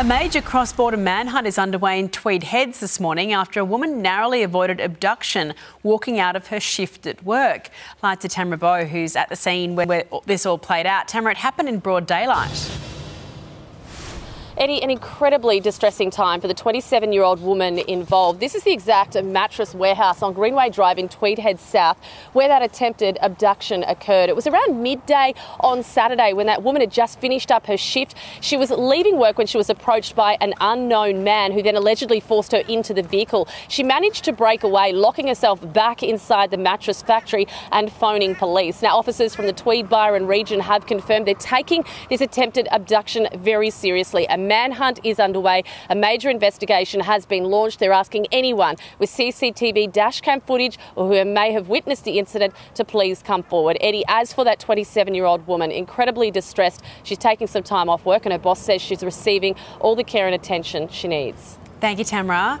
A major cross border manhunt is underway in Tweed Heads this morning after a woman narrowly avoided abduction walking out of her shift at work. Live to Tamra Bow, who's at the scene where, where this all played out. Tamra, it happened in broad daylight. Eddie, an incredibly distressing time for the 27 year old woman involved. This is the exact mattress warehouse on Greenway Drive in Tweed Heads South where that attempted abduction occurred. It was around midday on Saturday when that woman had just finished up her shift. She was leaving work when she was approached by an unknown man who then allegedly forced her into the vehicle. She managed to break away, locking herself back inside the mattress factory and phoning police. Now, officers from the Tweed Byron region have confirmed they're taking this attempted abduction very seriously. A manhunt is underway. A major investigation has been launched. They're asking anyone with CCTV dashcam footage or who may have witnessed the incident to please come forward. Eddie, as for that 27 year old woman, incredibly distressed, she's taking some time off work and her boss says she's receiving all the care and attention she needs. Thank you, Tamra.